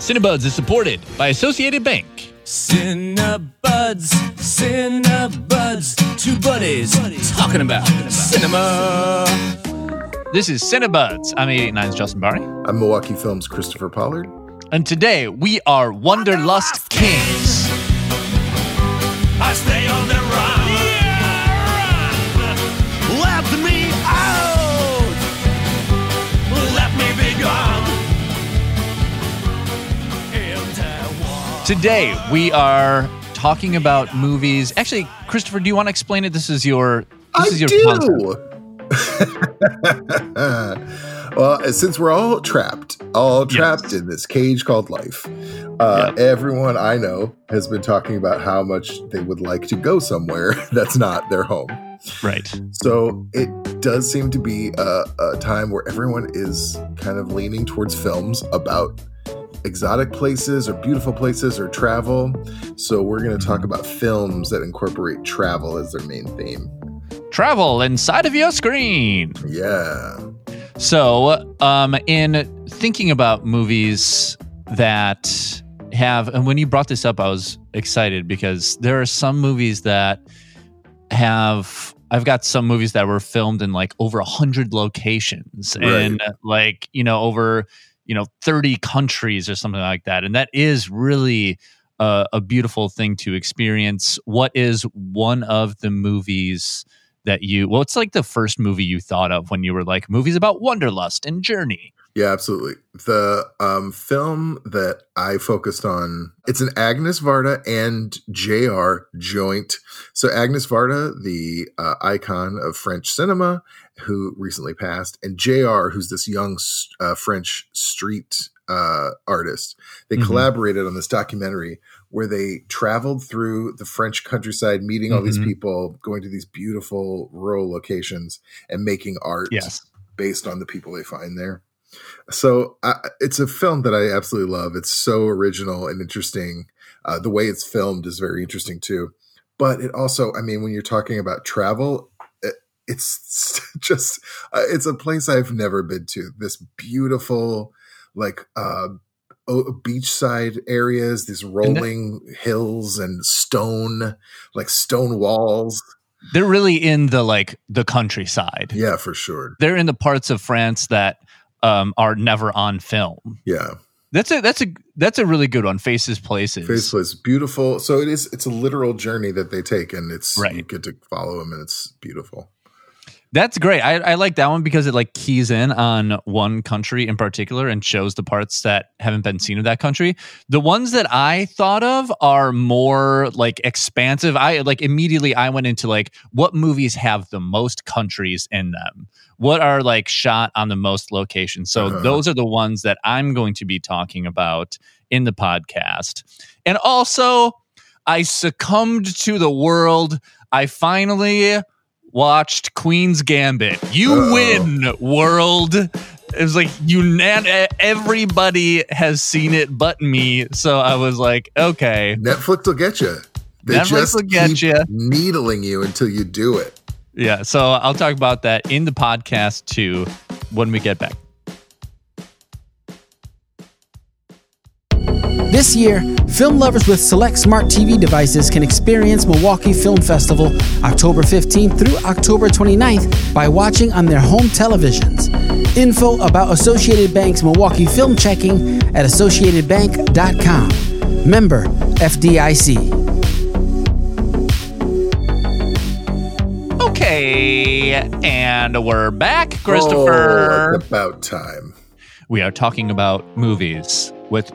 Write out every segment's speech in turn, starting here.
Cinebuds is supported by Associated Bank. Cinebuds, Cinebuds, two buddies talking about cinema. This is Cinebuds. I'm 889's Justin Barney. I'm Milwaukee Films Christopher Pollard. And today we are Wanderlust Kings. Today we are talking about movies. Actually, Christopher, do you want to explain it? This is your this I is your do. well, since we're all trapped, all trapped in this cage called life, uh, everyone I know has been talking about how much they would like to go somewhere that's not their home. Right. So it does seem to be a, a time where everyone is kind of leaning towards films about exotic places or beautiful places or travel. So we're going to talk about films that incorporate travel as their main theme. Travel inside of your screen. Yeah. So, um, in thinking about movies that have, and when you brought this up, I was excited because there are some movies that have. I've got some movies that were filmed in like over a hundred locations and like you know over you know thirty countries or something like that, and that is really a, a beautiful thing to experience. What is one of the movies? that you well it's like the first movie you thought of when you were like movies about wanderlust and journey Yeah, absolutely. The um, film that I focused on, it's an Agnes Varda and JR joint. So Agnes Varda, the uh, icon of French cinema, who recently passed, and JR, who's this young uh, French street uh, artist. They Mhm. collaborated on this documentary where they traveled through the French countryside, meeting all these Mhm. people, going to these beautiful rural locations, and making art yes based on the people they find there. So uh, it's a film that I absolutely love. It's so original and interesting. Uh, the way it's filmed is very interesting too. But it also, I mean, when you're talking about travel, it's just, uh, it's a place I've never been to. This beautiful, like, uh, beachside areas, these rolling hills and stone, like stone walls. they're really in the like the countryside Yeah, for sure. they're in the parts of france that um, are never on film Yeah. that's a that's a that's a really good one faces places Face Place, beautiful. So it is. It's a literal journey that they take, and it's right. you get to follow them, and it's beautiful. That's great. I, I like that one because it like keys in on one country in particular and shows the parts that haven't been seen of that country. The ones that I thought of are more like expansive. I like immediately I went into like what movies have the most countries in them. What are like shot on the most locations. So Uh-huh. those are the ones that I'm going to be talking about in the podcast. And also I succumbed to the world. I finally watched Queen's Gambit. You Uh-oh. win, world. It was like unan- everybody has seen it but me. So I was like, okay. Netflix will get you. They Netflix just will get ya. needling you until you do it. Yeah. So I'll talk about that in the podcast too when we get back. This year, film lovers with select smart TV devices can experience Milwaukee Film Festival October 15th through October 29th by watching on their home televisions. Info about Associated Bank's Milwaukee Film Checking at associatedbank.com. Member FDIC. Okay. And we're back, Oh, Christopher. it's about time. we are talking about movies with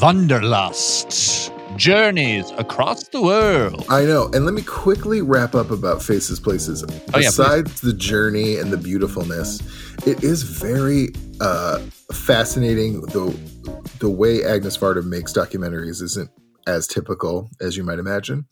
Wanderlust. Journeys across the world. I know. And let me quickly wrap up about Faces Places. Oh, yeah. Besides the journey and the beautifulness, it is very uh, fascinating. The the way Agnes Varda makes documentaries isn't as typical as you might imagine.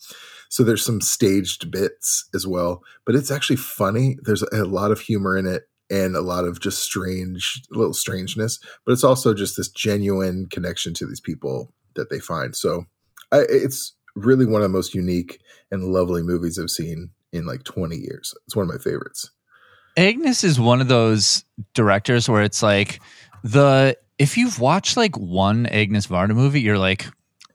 So there's some staged bits as well, but it's actually funny. There's a lot of humor in it and a lot of just strange, little strangeness, but it's also just this genuine connection to these people that they find. So I, it's really one of the most unique and lovely movies I've seen in like 20 years. It's one of my favorites. Agnes is one of those directors where it's like the if you've watched like one Agnes Varda movie, you're like,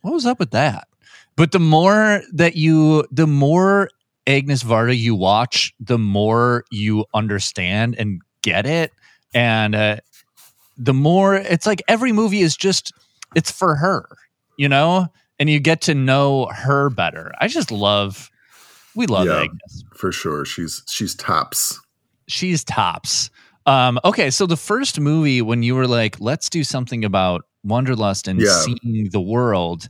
what was up with that? But the more that you, the more Agnes Varda you watch, the more you understand and get it. And uh, the more it's like every movie is just, it's for her, you know? And you get to know her better. I just love, we love Yeah. Agnes. For sure. She's she's tops. She's tops. Um, okay, so the first movie when you were like, let's do something about Wanderlust and Yeah. seeing the world.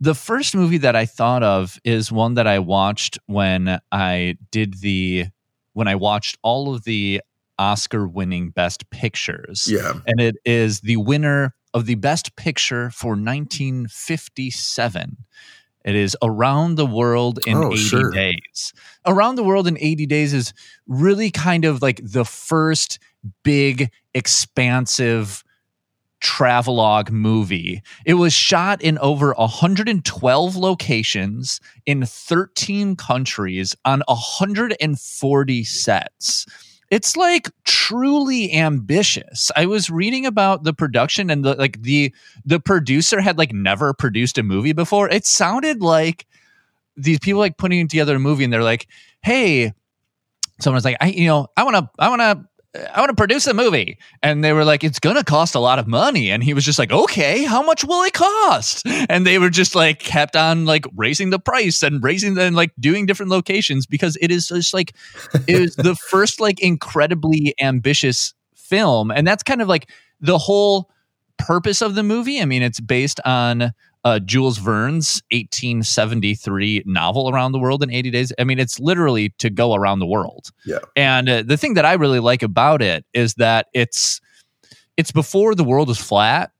The first movie that I thought of is one that I watched when I did the when I watched all of the Oscar winning best pictures. Yeah. And it is the winner of the best picture for 1957. It is Around the World in Oh, 80 sure. Days. Around the World in 80 Days is really kind of like the first big, expansive travelogue movie. It was shot in over 112 locations in 13 countries on 140 sets. It's like truly ambitious. I was reading about the production and the like the the producer had like never produced a movie before. It sounded like these people like putting together a movie and they're like, "Hey, someone's like, I you know, I want to I want to I want to produce a movie. And they were like, it's going to cost a lot of money. And he was just like, okay, how much will it cost? And they were just like, kept on like raising the price and raising the, and like doing different locations because it is just like, it was the first like incredibly ambitious film. And that's kind of like the whole purpose of the movie. I mean, it's based on uh, Jules Verne's 1873 novel Around the World in 80 Days. I mean, it's literally to go around the world. Yeah. And uh, the thing that I really like about it is that it's it's before the world was flat.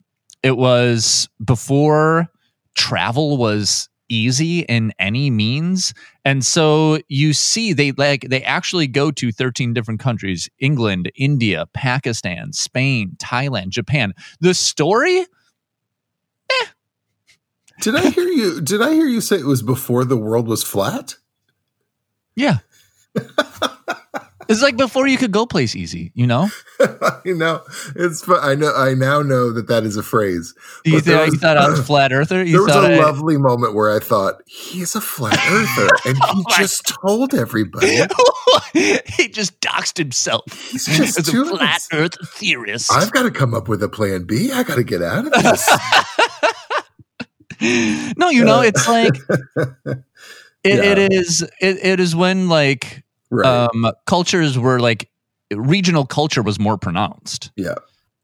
It was before travel was easy in any means and so you see they like they actually go to 13 different countries england india pakistan spain thailand japan the story Did I hear you? Did I hear you say it was before the world was flat? yeah it's like before you could go place easy you know you know, it's. fu- I know. I now know that that is a phrase. you, thought, you was- thought i was a flat earther you There was a I- lovely moment where I thought he's a flat earther, and he Oh just told everybody he just doxed himself he's just as a flat earth theorist I've got to come up with a plan B. I got to get out of this. No, you know, it's like it, Yeah. it is it, it is when like right? um cultures were like regional culture was more pronounced. yeah.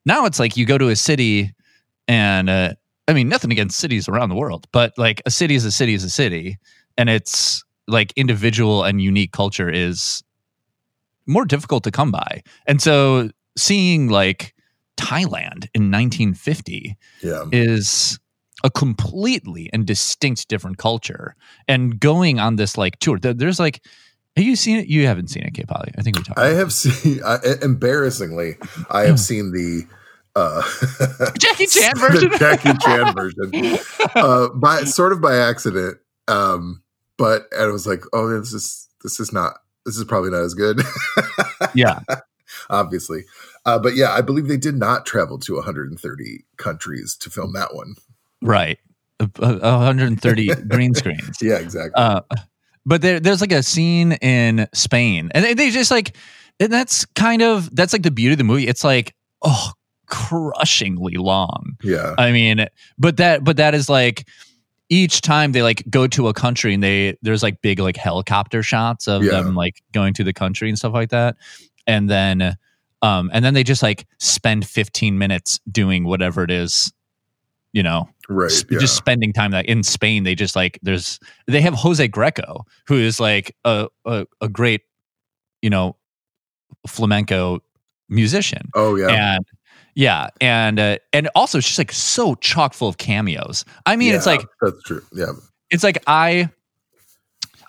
Now it's like you go to a city and uh I mean nothing against cities around the world, but like a city is a city is a city and it's like individual and unique culture is more difficult to come by. And so seeing like Thailand in 1950 Yeah. is a completely and distinct different culture. And going on this like tour, there's like, have you seen it? You haven't seen it, K Poly. I think we talked. I have seen. I, embarrassingly, I have seen the. Uh, Jackie Chan the version? Jackie Chan version, uh, by sort of by accident. Um, but and I was like, oh, this is this is not this is probably not as good. Yeah, obviously. Uh, but yeah, I believe they did not travel to 130 countries to film that one. Right. A- a- 130 green screens. Yeah, exactly. Uh, but there, there's like a scene in Spain, and they, they just like, and that's kind of that's like the beauty of the movie. It's like, oh, crushingly long. yeah, I mean, but that but that is like each time they like go to a country and they there's like big like helicopter shots of Yeah. them like going to the country and stuff like that. And then um and then they just like spend 15 minutes doing whatever it is, you know, right. sp- yeah. just spending time that in Spain they just like there's they have Jose Greco who is like a a, a great, you know, flamenco musician oh yeah, and yeah and uh, and also it's just like so chock full of cameos i mean it's like that's true. Yeah, it's like i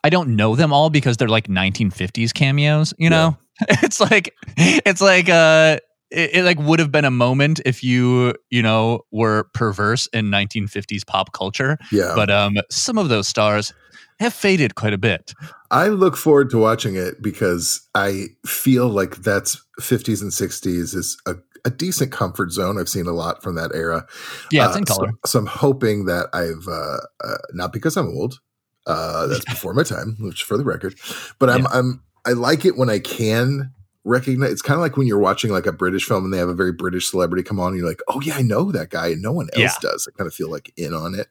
i don't know them all because they're like 1950s cameos you know it's like it's like uh it, it like would have been a moment if you you know were perverse in 1950s pop culture yeah. but um some of those stars have faded quite a bit I look forward to watching it because I feel like that's 50s and 60s is a, a decent comfort zone. I've seen a lot from that era. Yeah, it's in Uh, so- color. So, I'm hoping that I've uh, uh, not because I'm old. Uh, that's before my time, which for the record. But I'm I'm I like it when I can recognize. It's kind of like when you're watching like a British film and they have a very British celebrity come on, and you're like, oh yeah, I know that guy, and no one else Yeah. does. I kind of feel like in on it.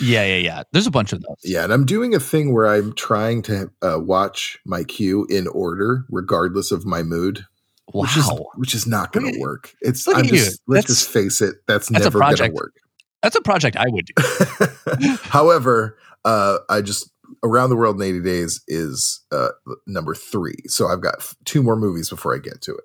Yeah, yeah, yeah. There's a bunch of those. Yeah, and I'm doing a thing where I'm trying to uh, watch my queue in order, regardless of my mood. Wow. Which is, which is not going to work. It's look I'm just let's just face it. That's, that's never going to work. That's a project I would do. However, uh, I just around the world in 80 days is uh, number three. So I've got f- two more movies before I get to it.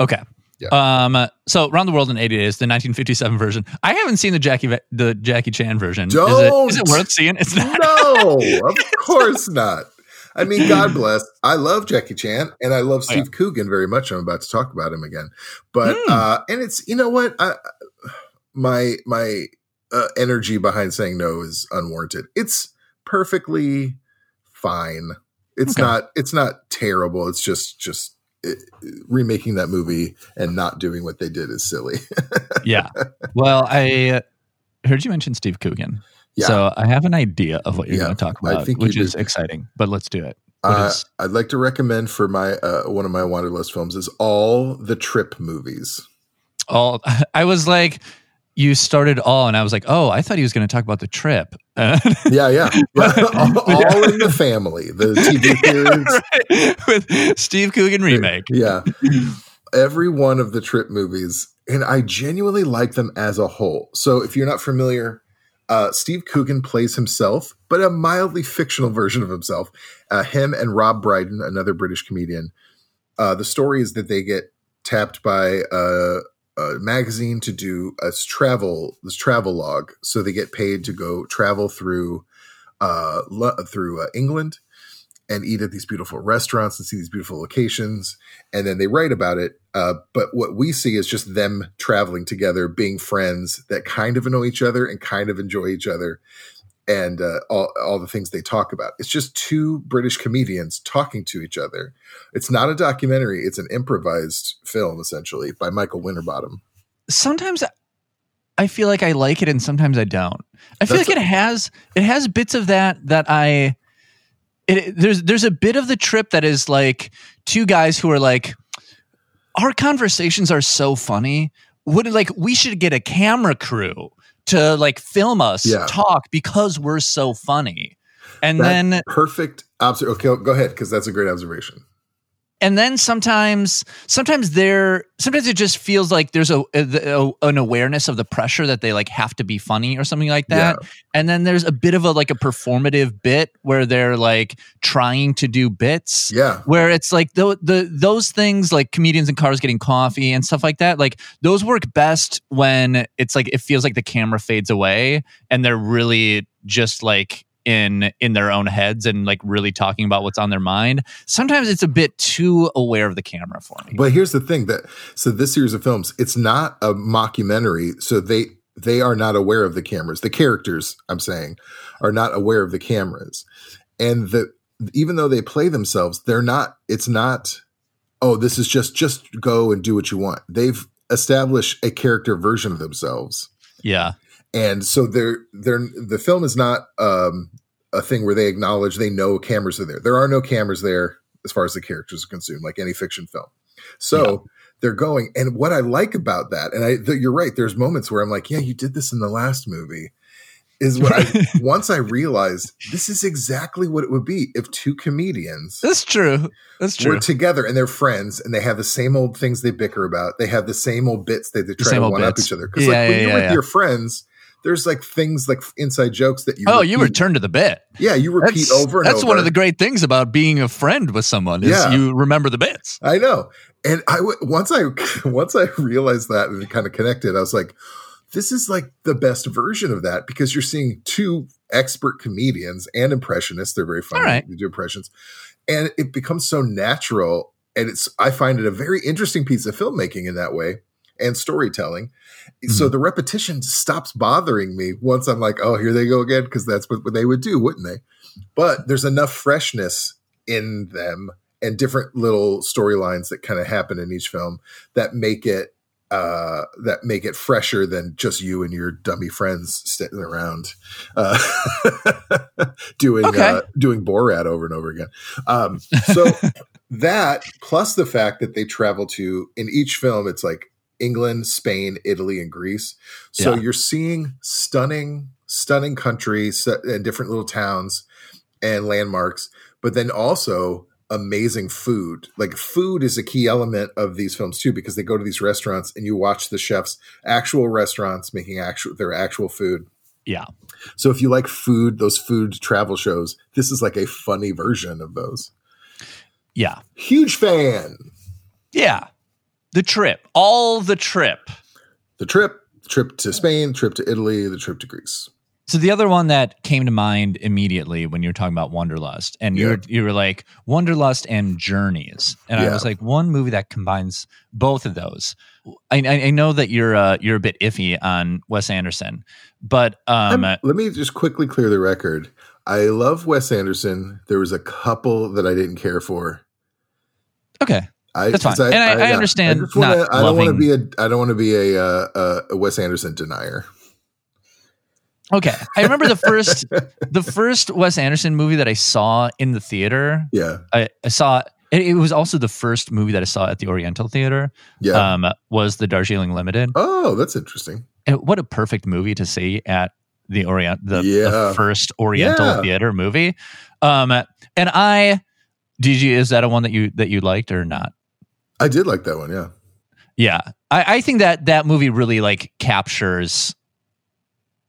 Okay. Yeah. Um. So, Around the World in 80 Days, the 1957 version. I haven't seen the Jackie the Jackie Chan version. Is it, is it worth seeing? It's not. No, of course not. I mean, God bless. I love Jackie Chan and I love Oh, yeah. Steve Coogan very much. I'm about to talk about him again, but Hmm. uh, and it's you know what I my my uh, energy behind saying no is unwarranted. It's perfectly fine. It's Okay. not it's not terrible. It's just just it, remaking that movie and not doing what they did is silly. yeah. Well, I heard you mention Steve Coogan. Yeah. So I have an idea of what you're Yeah, going to talk about, which do. is exciting. But let's do it. Uh, is- I'd like to recommend for my uh, one of my wanderlust films is all the Trip movies. all I was like, you started all, and I was like, oh, I thought he was going to talk about the trip. Yeah, yeah, all, all in the family. The TV series. with Steve Coogan remake. Yeah, every one of the Trip movies, and I genuinely like them as a whole. So if you're not familiar. Uh, Steve Coogan plays himself, but a mildly fictional version of himself. Uh, him and Rob Brydon, another British comedian. Uh, the story is that they get tapped by a, a magazine to do a travel this travel log, so they get paid to go travel through uh, through uh, England and eat at these beautiful restaurants and see these beautiful locations, and then they write about it. Uh, but what we see is just them traveling together, being friends that kind of annoy each other and kind of enjoy each other. And uh, all, all the things they talk about. It's just two British comedians talking to each other. It's not a documentary, it's an improvised film, essentially, by Michael Winterbottom. sometimes I feel like I like it and sometimes I don't. I feel That's like it has it has bits of that that I it, there's there's a bit of the trip that is like two guys who are like our conversations are so funny. Would like we should get a camera crew to like film us Yeah. talk because we're so funny. And That then perfect observation. Okay, go ahead, because that's a great observation. And then sometimes sometimes there sometimes it just feels like there's a, a- an awareness of the pressure that they like have to be funny or something like that and then there's a bit of a like a performative bit where they're like trying to do bits Yeah. where it's like the, the those things like comedians in cars getting coffee and stuff like that like those work best when it's like it feels like the camera fades away and they're really just like in in their own heads and like really talking about what's on their mind sometimes it's a bit too aware of the camera for me But here's the thing that so this series of films, it's not a mockumentary, so they they are not aware of the cameras. The characters, I'm saying, are not aware of the cameras. And the even though they play themselves, they're not it's not oh, this is just just go and do what you want. They've established a character version of themselves. yeah and so they're they're the film is not um a thing where they acknowledge they know cameras are there there are no cameras there as far as the characters are concerned like any fiction film so they're going and what i like about that and i th- you're right there's moments where i'm like yeah you did this in the last movie is what i once i realized this is exactly what it would be if two comedians that's true that's true were together and they're friends and they have the same old things they bicker about. They have the same old bits that they try to one up each other. Because Yeah, like when yeah, you're yeah, with yeah. your friends, there's like things like inside jokes that you oh you return to the bit yeah you repeat that's, over and that's over. one of the great things about being a friend with someone is Yeah. you remember the bits I know. And I w- once I once I realized that and kind of connected, I was like, this is like the best version of that because you're seeing two expert comedians and impressionists. They're very funny. Right. They do impressions. And it becomes so natural. And it's I find it a very interesting piece of filmmaking in that way and storytelling. So the repetition stops bothering me once I'm like, oh, here they go again, because that's what, what they would do, wouldn't they? But there's enough freshness in them and different little storylines that kind of happen in each film that make it uh, that make it fresher than just you and your dummy friends sitting around uh, doing Okay. uh, doing Borat over and over again. Um, so that plus the fact that they travel to in each film, it's like England, Spain, Italy, and Greece. So Yeah. you're seeing stunning, stunning countries and different little towns and landmarks, but then also amazing food. Like food is a key element of these films too, because they go to these restaurants and you watch the chefs, actual restaurants making actual their actual food. Yeah. So if you like food, those food travel shows, this is like a funny version of those. Yeah. Huge fan. Yeah. The trip. All the trip. The trip, trip to Spain, trip to Italy, the trip to Greece. So the other one that came to mind immediately when you were talking about Wanderlust, and you Yeah. were you were like Wanderlust and Journeys, and I was like one movie that combines both of those. I, I, I know that you're uh, you're a bit iffy on Wes Anderson, but um, let me just quickly clear the record. I love Wes Anderson. There was a couple that I didn't care for. okay, I, That's fine. 'cause And I- I understand just wanna- not I don't want to be a. I don't want to be a, uh, uh, a Wes Anderson denier. okay. I remember the first the first Wes Anderson movie that I saw in the theater. Yeah, I, I saw it, it was also the first movie that I saw at the Oriental Theater. yeah. Um, was the Darjeeling Limited. oh, that's interesting. And what a perfect movie to see at the Orient the, the first Oriental Yeah. theater movie. Um and I you is that a one that you that you liked or not? I did like that one. Yeah, Yeah. I, I think that that movie really like captures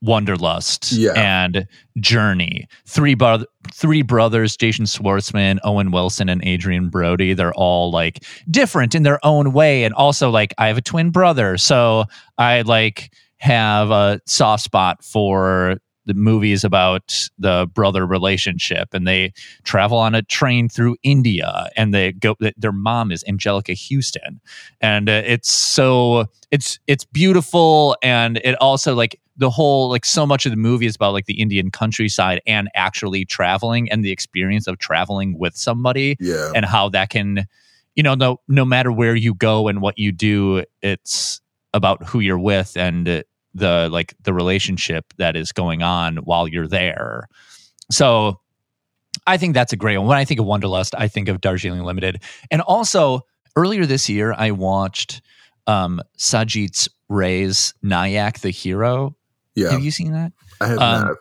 Wanderlust Yeah. and Journey. Three bro- three brothers, Jason Schwartzman, Owen Wilson, and Adrien Brody. They're all like different in their own way. And also like I have a twin brother. So I like have a soft spot for the movies about the brother relationship and they travel on a train through India and they go their mom is Anjelica Huston. And uh, it's so it's it's beautiful and it also like the whole like so much of the movie is about like the Indian countryside and actually traveling and the experience of traveling with somebody yeah, and how that can you know no no matter where you go and what you do it's about who you're with and uh, the like the relationship that is going on while you're there. So i think that's a great one. When i think of wanderlust i think of darjeeling limited and also earlier this year i watched um sajit ray's nayak the hero. Yeah. have you seen that? I have um, not.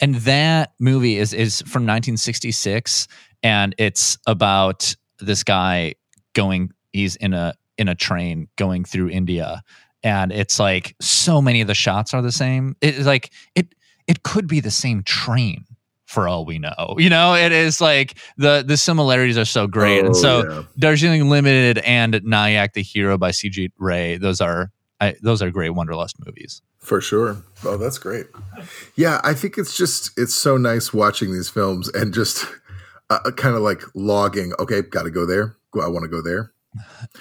and that movie is is from 1966 and it's about this guy going he's in a in a train going through india and it's like so many of the shots are the same it's like it it could be the same train for all we know you know it is like the the similarities are so great and Oh, so yeah. darjeeling limited and nayak the hero by cg ray those are I, those are great wanderlust movies For sure. Oh, that's great. Yeah, I think it's just it's so nice watching these films and just uh, kind of like logging. Okay, got to go there. I want to go there.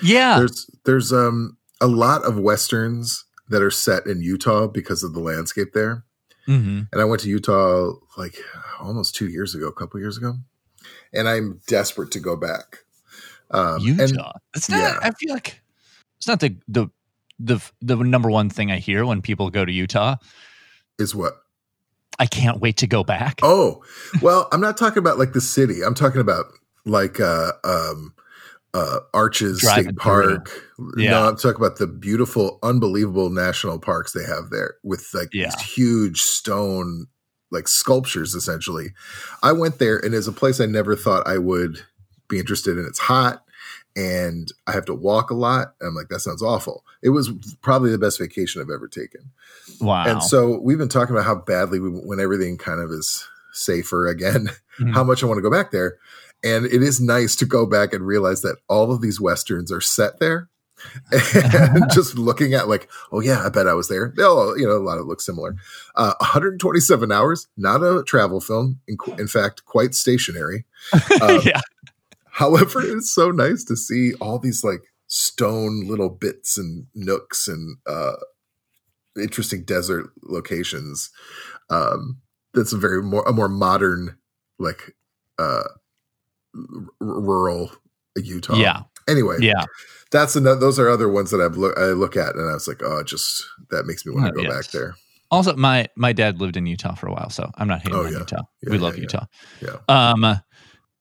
yeah There's there's um a lot of westerns that are set in Utah because of the landscape there. hmm And I went to Utah like almost two years ago, a couple years ago, and I'm desperate to go back. Um, Utah. and it's not. yeah. I feel like it's not the the the the number one thing I hear when people go to Utah. is what? I can't wait to go back. Oh, well, I'm not talking about like the city. I'm talking about like uh um uh Arches State Park. Yeah. No, I'm talking about the beautiful, unbelievable national parks they have there with like Yeah. these huge stone like sculptures essentially. I went there and it's a place I never thought I would be interested in. It's hot and I have to walk a lot. I'm like, that sounds awful. It was probably the best vacation I've ever taken. wow. And so we've been talking about how badly we, when everything kind of is safer again, Mhm. how much I want to go back there. And it is nice to go back and realize that all of these westerns are set there. and just looking at like, oh yeah, I bet I was there. Oh, you know, a lot of it looks similar. Uh, 127 hours, not a travel film. In, in fact, quite stationary. Um, yeah. However, it's so nice to see all these like stone little bits and nooks and uh, interesting desert locations. Um, that's a very more a more modern like uh, r- rural Utah. Yeah. Anyway, Yeah. that's another. Those are other ones that I've look I look at, and I was like, oh, just that makes me want to Oh, go yes. back there. Also, my my dad lived in Utah for a while, so I'm not hating Oh, on yeah. Utah. Yeah, we yeah, love. Utah. Yeah. Um,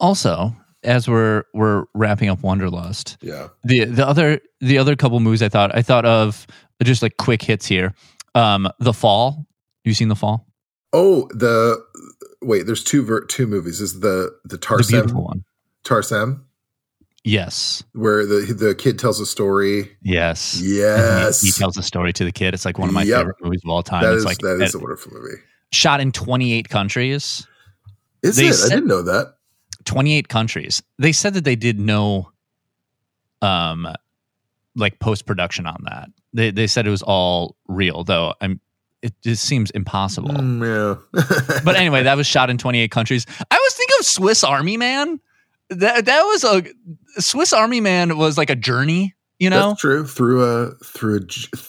also, as we're we're wrapping up Wanderlust, Yeah. the the other the other couple movies I thought I thought of just like quick hits here. Um, The Fall. You seen The Fall? Oh, the wait. There's two ver- two movies. Is the the The beautiful Tarsem one. Tarsem Yes. where the the kid tells a story. Yes. And he- Yes, He, tells a story to the kid. It's like one of my Yep. favorite movies of all time. that it's is like that is a wonderful movie. shot in 28 countries. Is They it? said- I didn't know that. 28 countries. They said that they did no um like post production on that. They they said it was all real though. I'm it just seems impossible. Mm, yeah. But anyway, that was shot in 28 countries. I was thinking of Swiss Army Man. That that was a Swiss Army Man was like a journey, you know, That's true. Through a through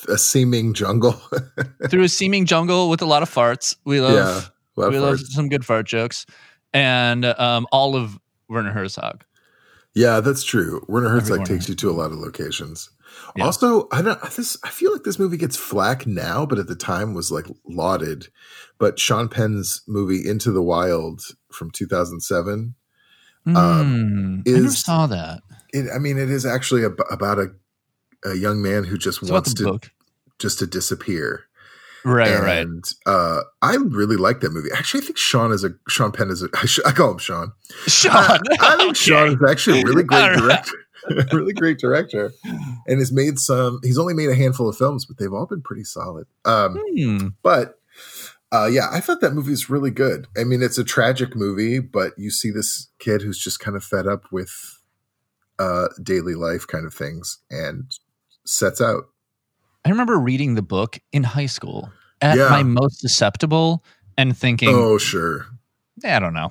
a seeming jungle. through a seeming jungle with a lot of farts. We love yeah. We of love some good fart jokes. And um all of Werner Herzog. Yeah, that's true. Werner Herzog Everyone takes has- you to a lot of locations. Yeah. Also, I don't this I feel like this movie gets flack now, but at the time was like lauded. But Sean Penn's movie Into the Wild from 2007, Um, Mm, I never is- saw that. it, I mean, it is actually ab- about a a young man who just It's wants to book. just to disappear. Right, right. uh, I really like that movie. Actually, I think Sean is a Sean Penn is a I, sh- I call him Sean. Sean. I, I think Okay. Sean is actually a really great director. really great director, and has made some. He's only made a handful of films, but they've all been pretty solid. Um, Hmm. but uh, yeah, I thought that movie is really good. I mean, it's a tragic movie, but you see this kid who's just kind of fed up with uh, daily life kind of things and sets out. I remember reading the book in high school at Yeah. my most susceptible and thinking, Oh, sure. "Eh, I don't know.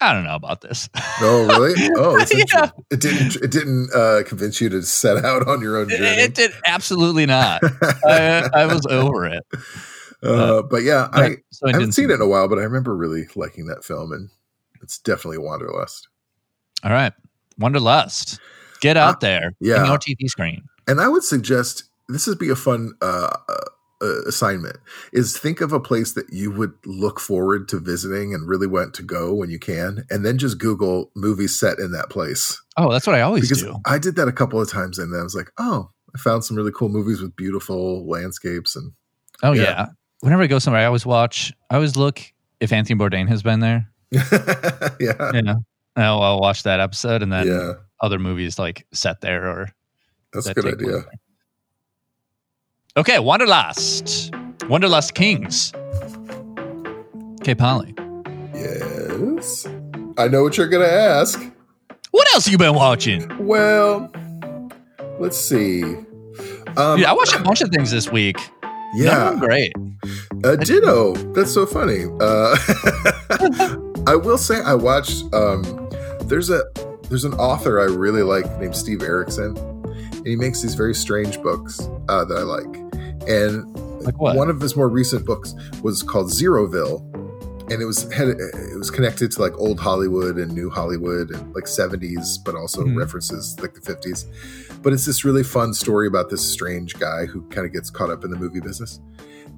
I don't know about this. Oh, really? Oh, Yeah. It didn't. It didn't uh, convince you to set out on your own it, journey. it did absolutely not. I, I was over it. uh, but yeah, I, so I haven't seen see it in a while, but I remember really liking that film, and it's definitely Wanderlust. All right. Wanderlust. Get out Uh, there. yeah. In your TV screen. And I would suggest this would be a fun uh, assignment: is think of a place that you would look forward to visiting and really want to go when you can, and then just Google movies set in that place. Oh, that's what I always Because do. I did that a couple of times, and then I was like, oh, I found some really cool movies with beautiful landscapes and Oh, yeah. yeah. Whenever I go somewhere, I always watch, I always look if Anthony Bourdain has been there. yeah, You know, I'll, I'll watch that episode and then yeah, other movies like set there or that's a good idea. there. Okay, Wanderlust. Wanderlust Kings. Okay, Polly. Yes, I know what you're gonna ask. What else you been watching? Well, let's see. Um, Dude, I watched a bunch of things this week. Yeah, great. Uh, ditto. That's so funny. Uh, I will say I watched. Um, there's a there's an author I really like named Steve Erickson, and he makes these very strange books uh, that I like. And Like one of his more recent books was called Zeroville, and it was had it was connected to like old Hollywood and new Hollywood and like 70s, but also Mhm. references like the 50s. But it's this really fun story about this strange guy who kind of gets caught up in the movie business.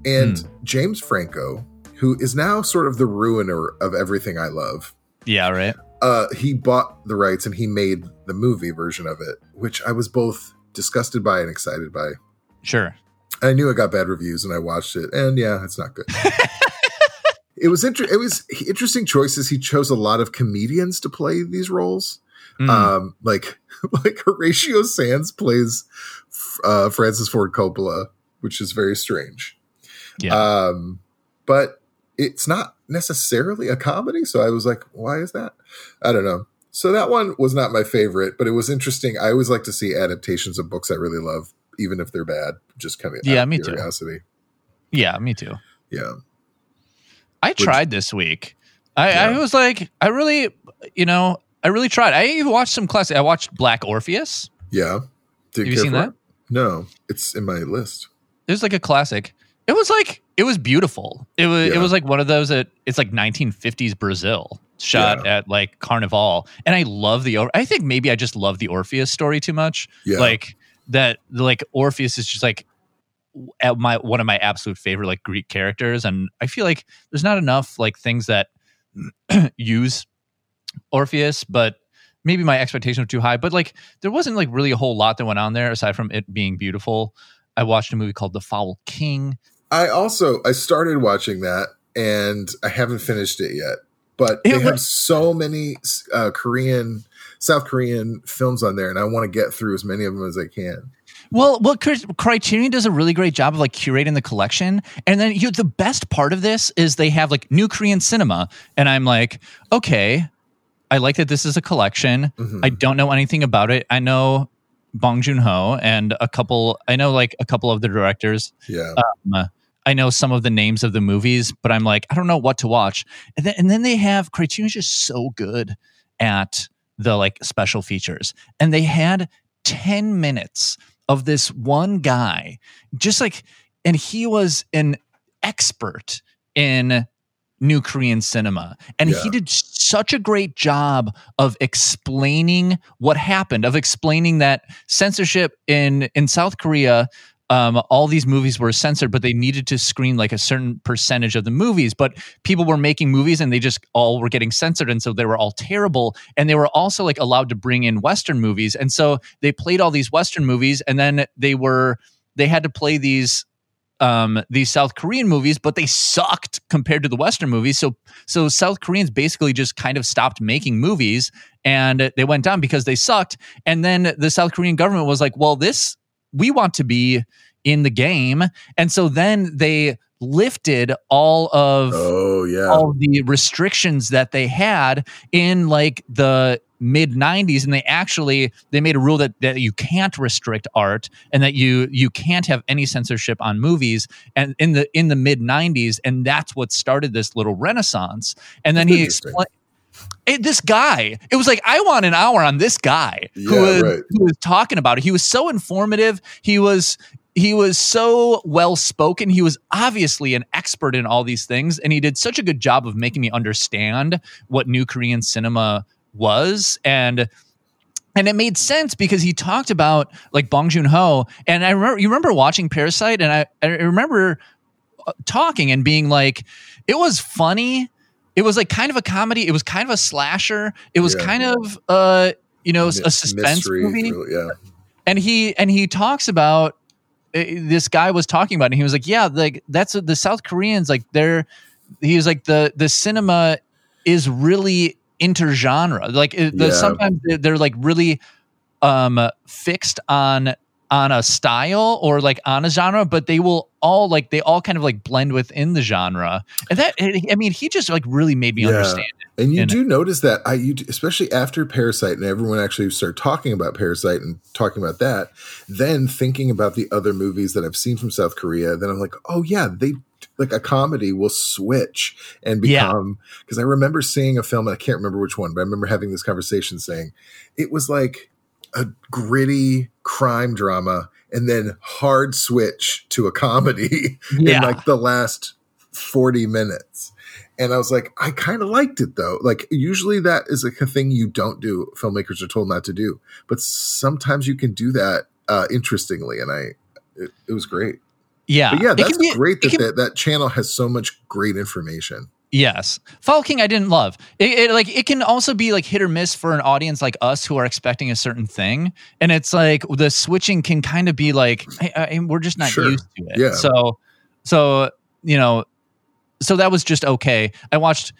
And Hmm. James Franco, who is now sort of the ruiner of everything I love, Yeah, right. uh, he bought the rights and he made the movie version of it, which I was both disgusted by and excited by. Sure. I knew it got bad reviews and I watched it, and yeah, it's not good. it was inter- it was interesting choices. He chose a lot of comedians to play these roles. Mm. Um, like like Horatio Sanz plays uh, Francis Ford Coppola, which is very strange. Yeah. Um, but it's not necessarily a comedy, so I was like, why is that? I don't know. So that one was not my favorite, but it was interesting. I always like to see adaptations of books I really love, even if they're bad. Just kind of Yeah, me too. yeah, me too. Yeah. I tried this week. I, Yeah. I was like, I really, you know, I really tried. I even watched some classic. I watched Black Orpheus. Yeah. Did Have you seen that? it? No, it's in my list. It was like a classic. It was like it was beautiful. It was Yeah. it was like one of those that it's like 1950s Brazil shot Yeah. at like Carnival, and I love the. I think maybe I just love the Orpheus story too much. Yeah. Like that, like Orpheus is just like my one of my absolute favorite like Greek characters, and I feel like there's not enough like things that use Orpheus, but maybe my expectations were too high. But like there wasn't like really a whole lot that went on there aside from it being beautiful. I watched a movie called The Foul King. I also I started watching that and I haven't finished it yet. But It they wa- have so many uh, Korean, South Korean films on there, and I want to get through as many of them as I can. Well, well, Criterion does a really great job of like curating the collection, and then you. The best part of this is they have like new Korean cinema, and I'm like, okay, I like that this is a collection. Mhm. I don't know anything about it. I know Bong Joon Ho and a couple. I know like a couple of the directors. yeah, Um, I know some of the names of the movies, but I'm like, I don't know what to watch. And then, and then they have Criterion's just so good at the like special features. And they had 10 minutes of this one guy, just like, and he was an expert in new Korean cinema. And Yeah. he did such a great job of explaining what happened, of explaining that censorship in in South Korea um, all these movies were censored, but they needed to screen like a certain percentage of the movies. But people were making movies and they just all were getting censored. And so they were all terrible. And they were also like allowed to bring in Western movies. And so they played all these Western movies and then they were, they had to play these um these South Korean movies but they sucked compared to the western movies so so South Koreans basically just kind of stopped making movies and they went down because they sucked and then the South Korean government was like well this we want to be in the game. And so then they lifted all of oh yeah, all the restrictions that they had in like the mid 90s and they actually they made a rule that, that you can't restrict art and that you you can't have any censorship on movies and in the in the mid 90s and that's what started this little renaissance. And then That's he explained it, this guy. It was like i want an hour on this guy who, Yeah, was, right. who was talking about it. He was so informative. He was he was so well spoken. He was obviously an expert in all these things and he did such a good job of making me understand what new korean cinema was. And and it made sense because he talked about like Bong Joon Ho, and I remember you remember watching Parasite, and I, I remember uh, talking and being like, it was funny. It was like kind of a comedy. It was kind of a slasher. It was Yeah. kind of uh you know a suspense mystery, movie really, yeah, and he and he talks about uh, this guy was talking about it and he was like yeah like that's the south koreans like they're he was like the the cinema is really intergenre like it, the, Yeah. sometimes they're, they're like really um fixed on on a style or like on a genre but they will all like they all kind of like blend within the genre and that i mean he just like really made me Yeah. understand it And you do notice that I, you, especially after Parasite, and everyone actually started talking about Parasite and talking about that. Then thinking about the other movies that I've seen from South Korea, then I'm like, oh yeah, they like a comedy will switch and become. Because I remember seeing a film, and I can't remember which one, but I remember having this conversation saying it was like a gritty crime drama, and then hard switch to a comedy in like the last 40 minutes. And I was like, I kind of liked it though. Like, usually that is like a thing you don't do. Filmmakers are told not to do, but sometimes you can do that uh, interestingly. And I, it, it was great. yeah But yeah, that's be- great that, can- that that channel has so much great information. Yes, Foul King I didn't love. It, it like it can also be like hit or miss for an audience like us who are expecting a certain thing, and it's like the switching can kind of be like I, I, we're just not Sure. used to it. Yeah. So, so you know, so that was just okay. I watched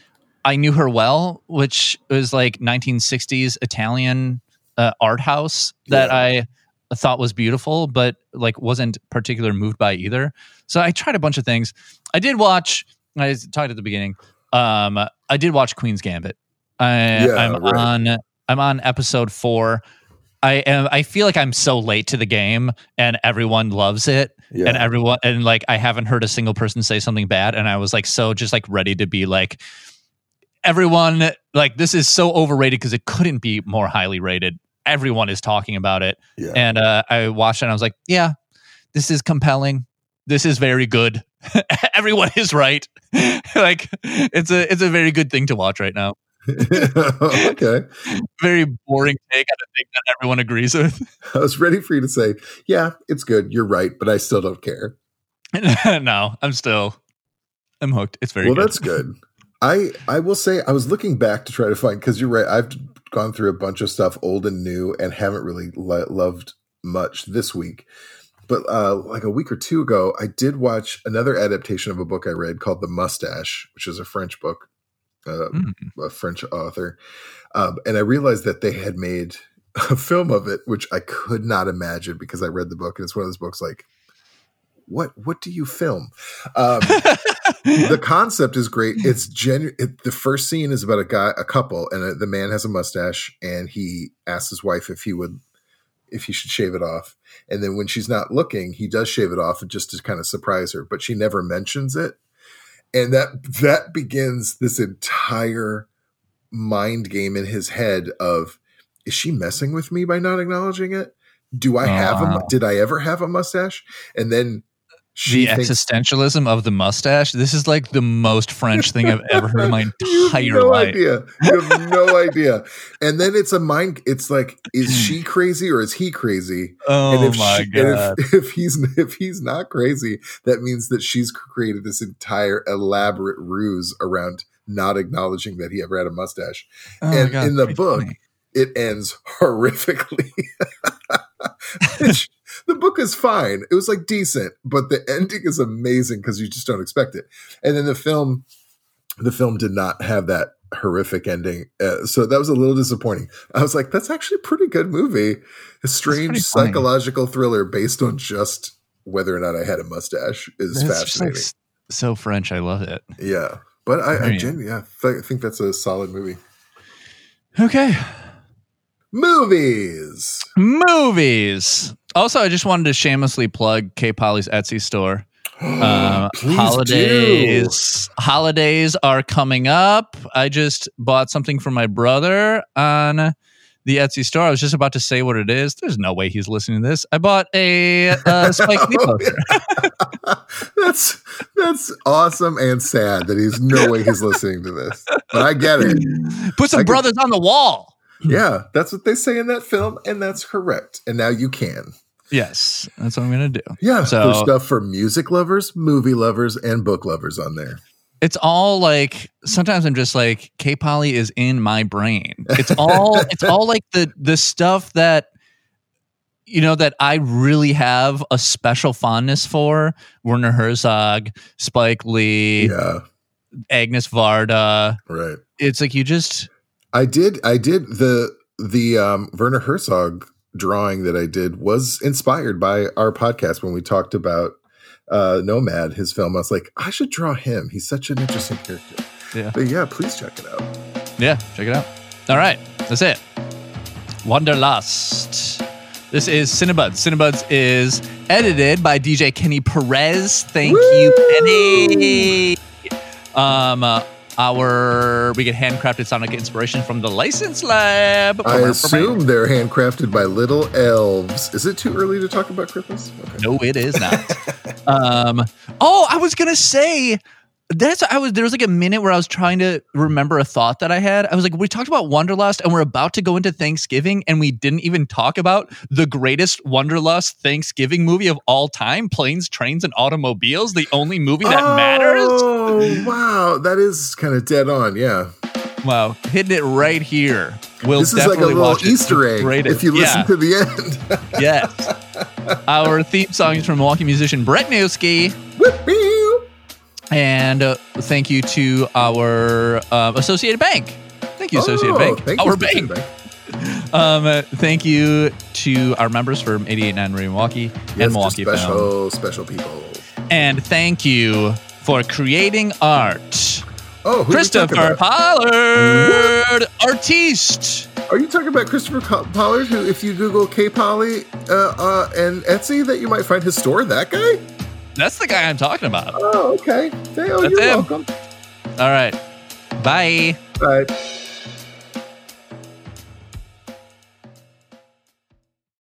I knew her well, which was like 1960s Italian uh, art house that Yeah. I thought was beautiful, but like wasn't particularly moved by either. So I tried a bunch of things. I did watch. I talked at the beginning. Um, I did watch Queen's Gambit. I, Yeah, I'm right. on. I'm on episode four. I am. I feel like I'm so late to the game, and everyone loves it, Yeah. and everyone and like I haven't heard a single person say something bad, and I was like so just like ready to be like everyone like this is so overrated because it couldn't be more highly rated. Everyone is talking about it, yeah. and uh, I watched it. and I was like, yeah, this is compelling. This is very good. Everyone is right. like it's a it's a very good thing to watch right now. okay. Very boring take on a thing that everyone agrees with. I was ready for you to say, yeah, it's good. You're right, but I still don't care. no, I'm still, I'm hooked. It's very well, good. that's good. I I will say I was looking back to try to find because you're right. I've gone through a bunch of stuff, old and new, and haven't really lo- loved much this week. But uh, like a week or two ago, I did watch another adaptation of a book I read called The Mustache, which is a French book, uh, Mm. a French author, um, and I realized that they had made a film of it, which I could not imagine because I read the book, and it's one of those books like, what what do you film? Um, the concept is great. It's genu- it, The first scene is about a guy, a couple, and uh the man has a mustache, and he asks his wife if he would, if he should shave it off. And then when she's not looking, he does shave it off, just to kind of surprise her. But she never mentions it, and that that begins this entire mind game in his head of, is she messing with me by not acknowledging it? Do I have a? mu- Oh. Did I ever have a mustache? And then the thinks, existentialism of the mustache. This is like the most French thing I've ever heard in my You have entire no life. idea. You have no idea. And then it's a mind. It's like, is she crazy or is he crazy? Oh and if oh my she- god! if, if he's if he's not crazy, that means that she's created this entire elaborate ruse around not acknowledging that he ever had a mustache. Oh and God, in the book, funny. it ends horrifically. Which- book is fine. It was like decent, but the ending is amazing because you just don't expect it. And then the film, the film did not have that horrific ending, uh, so that was a little disappointing. I was like, that's actually a pretty good movie, a strange psychological thriller based on just whether or not I had a mustache is That's just, like, fascinating. so French. I love it. yeah, but I, I genuinely, yeah, I think that's a solid movie. Okay, Movies. movies. Also, I just wanted to shamelessly plug K Polly's Etsy store. Uh, holidays holidays are coming up. I just bought something for my brother on the Etsy store. I was just about to say what it is. There's no way he's listening to this. I bought a uh, Spike Lee poster. that's that's awesome and sad that he's no way he's listening to this. But I get it. Put some I brothers on the wall. Hmm. Yeah, that's what they say in that film, and that's correct. And now you can. Yes, that's what I'm gonna do. Yeah, So- there's stuff for music lovers, movie lovers, and book lovers on there. It's all like sometimes I'm just like K Polly is in my brain. It's all it's all like the the stuff that you know that I really have a special fondness for. Werner Herzog, Spike Lee, Yeah, Agnes Varda. right. It's like you just I did. I did the the um, Werner Herzog drawing that I did was inspired by our podcast when we talked about uh, Nomad, his film. I was like, I should draw him. He's such an interesting character. Yeah. But yeah, please check it out. Yeah, check it out. All right, that's it. Wanderlust. This is Cinebuds. Cinebuds is edited by DJ Kenny Perez. Thank you, Kenny. Um, uh, our we get handcrafted sonic inspiration from the License Lab. I assume they're handcrafted by little elves. Is it too early to talk about Christmas? Okay. No, it is not. um, oh, I was gonna say that's I was there was like a minute where I was trying to remember a thought that I had. I was like, we talked about Wanderlust and we're about to go into Thanksgiving, and we didn't even talk about the greatest Wanderlust Thanksgiving movie of all time: Planes, Trains, and Automobiles. The only movie that oh, matters. Oh, wow. That is kind of dead on. Yeah. Wow, hitting it right here. We'll this is like a little it. Easter egg if you listen yeah. to the end. yes. Our theme song is from Milwaukee musician Brett Newski. And uh, thank you to our uh, Associated Bank. Thank you, Associated Oh, Bank. thank our Associated bank. Um, uh, thank you to our members from 88.9 Radio Milwaukee Yes, and Milwaukee Film. special, special people. And thank you for creating art. Oh, you Christopher? Pollard, artiste. Are you talking about Christopher Pollard, who, if you Google K Polly uh, uh, and Etsy, that you might find his store? That guy? That's the guy I'm talking about. Oh, okay. Hey, oh, That's you're him. welcome. All right. Bye. Bye.